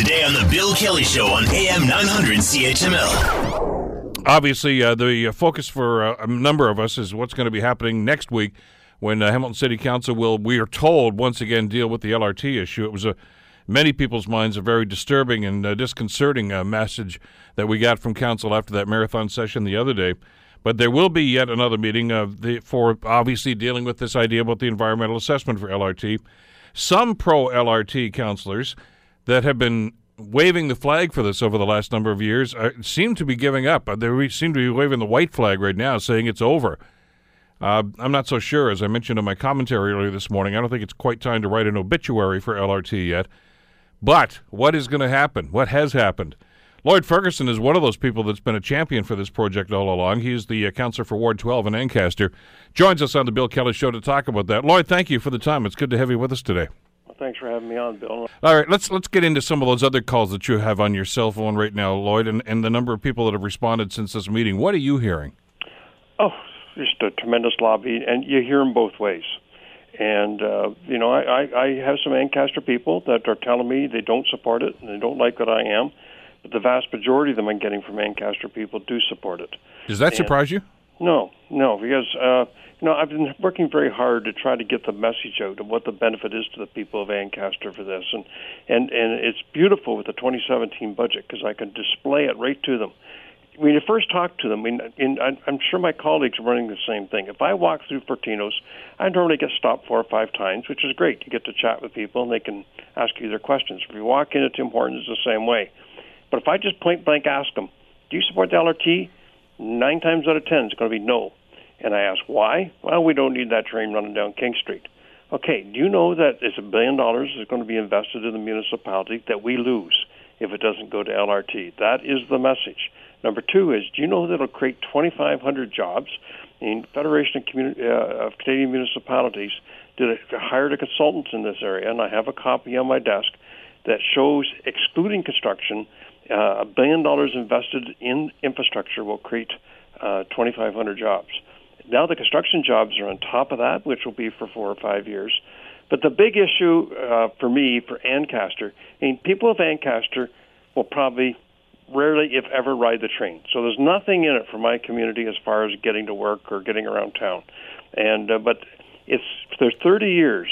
Today on The Bill Kelly Show on AM 900 CHML. Obviously, uh, the focus for uh, a number of us is what's going to be happening next week when uh, Hamilton City Council will, we are told, once again deal with the LRT issue. It was a many people's minds a very disturbing and uh, disconcerting uh, message that we got from council after that marathon session the other day. But there will be yet another meeting of the, for obviously dealing with this idea about the environmental assessment for LRT. Some pro LRT councilors that have been waving the flag for this over the last number of years uh, seem to be giving up. Uh, they seem to be waving the white flag right now, saying it's over. Uh, I'm not so sure. As I mentioned in my commentary earlier this morning, I don't think it's quite time to write an obituary for LRT yet. But what is going to happen? What has happened? Lloyd Ferguson is one of those people that's been a champion for this project all along. He's the uh, councilor for Ward 12 in Ancaster. Joins us on the Bill Kelly Show to talk about that. Lloyd, thank you for the time. It's good to have you with us today. Thanks for having me on, Bill. All right, let's let's get into some of those other calls that you have on your cell phone right now, Lloyd, and, and the number of people that have responded since this meeting. What are you hearing? Oh, just a tremendous lobby, and you hear them both ways. And uh, you know, I, I, I have some Ancaster people that are telling me they don't support it and they don't like what I am but the vast majority of them I'm getting from Ancaster people do support it. Does that and surprise you? No, no, because uh, you know I've been working very hard to try to get the message out of what the benefit is to the people of Ancaster for this, and and and it's beautiful with the 2017 budget because I can display it right to them. When you first talk to them, I mean, I'm sure my colleagues are running the same thing. If I walk through Fortino's, I normally get stopped four or five times, which is great. You get to chat with people and they can ask you their questions. If you walk into Tim Hortons, the same way. But if I just point blank ask them, do you support the LRT? Nine times out of ten, it's going to be no. And I ask why? Well, we don't need that train running down King Street. Okay, do you know that it's a billion dollars is going to be invested in the municipality that we lose if it doesn't go to LRT? That is the message. Number two is, do you know that it'll create 2,500 jobs? The Federation of, uh, of Canadian Municipalities did a, hired a consultant in this area, and I have a copy on my desk that shows, excluding construction, a billion dollars invested in infrastructure will create uh, 2,500 jobs. Now the construction jobs are on top of that, which will be for four or five years. But the big issue uh, for me, for Ancaster, I mean, people of Ancaster will probably rarely, if ever, ride the train. So there's nothing in it for my community as far as getting to work or getting around town. And uh, but it's for 30 years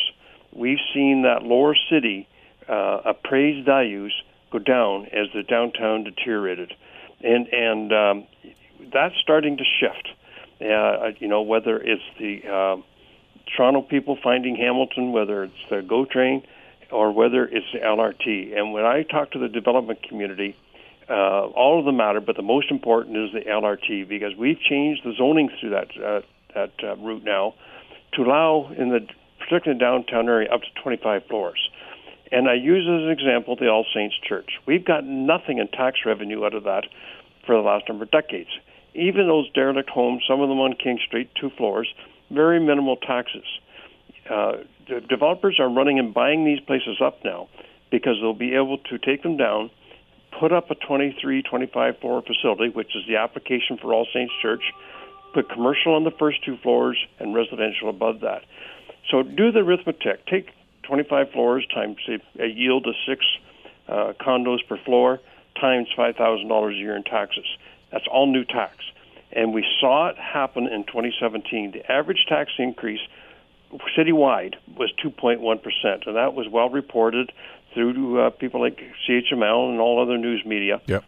we've seen that lower city uh, appraised values go down as the downtown deteriorated, and and um, that's starting to shift. Uh, you know, whether it's the uh, Toronto people finding Hamilton, whether it's the GO train, or whether it's the LRT. And when I talk to the development community, uh, all of them matter, but the most important is the LRT because we've changed the zoning through that uh, that uh, route now to allow in the particularly downtown area up to 25 floors. And I use as an example the All Saints Church. We've got nothing in tax revenue out of that for the last number of decades. Even those derelict homes, some of them on King Street, two floors, very minimal taxes. Uh, the developers are running and buying these places up now because they'll be able to take them down, put up a 23, 25 floor facility, which is the application for All Saints Church, put commercial on the first two floors and residential above that. So do the arithmetic. Take 25 floors times a, yield of six uh, condos per floor times $5,000 a year in taxes. That's all new tax. And we saw it happen in 2017. The average tax increase citywide was 2.1%, and that was well reported through uh, people like CHML and all other news media. Yep.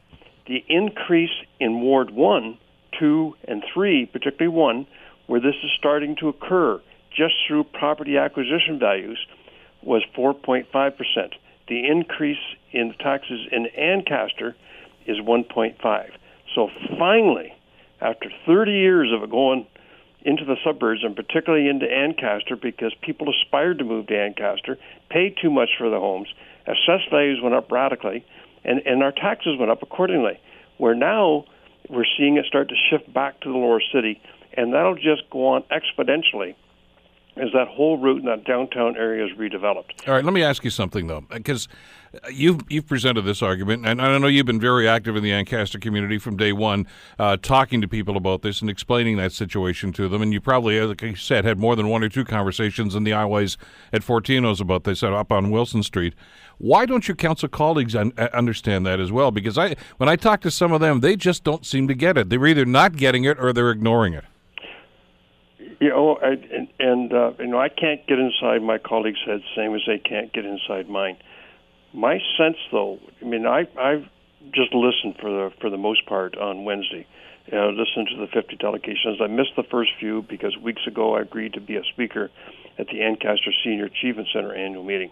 The increase in Ward 1, 2, and 3, particularly 1, where this is starting to occur just through property acquisition values – was 4.5%. The increase in taxes in Ancaster is 1.5. So finally, after 30 years of it going into the suburbs and particularly into Ancaster because people aspired to move to Ancaster, paid too much for the homes, assessed values went up radically, and, and our taxes went up accordingly. Where now we're seeing it start to shift back to the lower city, and that'll just go on exponentially as that whole route in that downtown area is redeveloped. All right, let me ask you something though, because you've you've presented this argument, and I know you've been very active in the Ancaster community from day one, uh, talking to people about this and explaining that situation to them. And you probably, like I said, had more than one or two conversations in the aisleways at Fortino's about this up on Wilson Street. Why don't your council colleagues un- uh, understand that as well? Because I, when I talk to some of them, they just don't seem to get it. They're either not getting it or they're ignoring it. You know, I, and, and uh, you know, I can't get inside my colleagues' heads, same as they can't get inside mine. My sense, though, I mean, I I've just listened for the for the most part on Wednesday. You know, listened to the 50 delegations. I missed the first few because weeks ago I agreed to be a speaker at the Ancaster Senior Achievement Center annual meeting.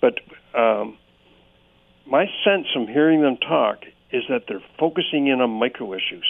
But um, my sense from hearing them talk is that they're focusing in on micro issues.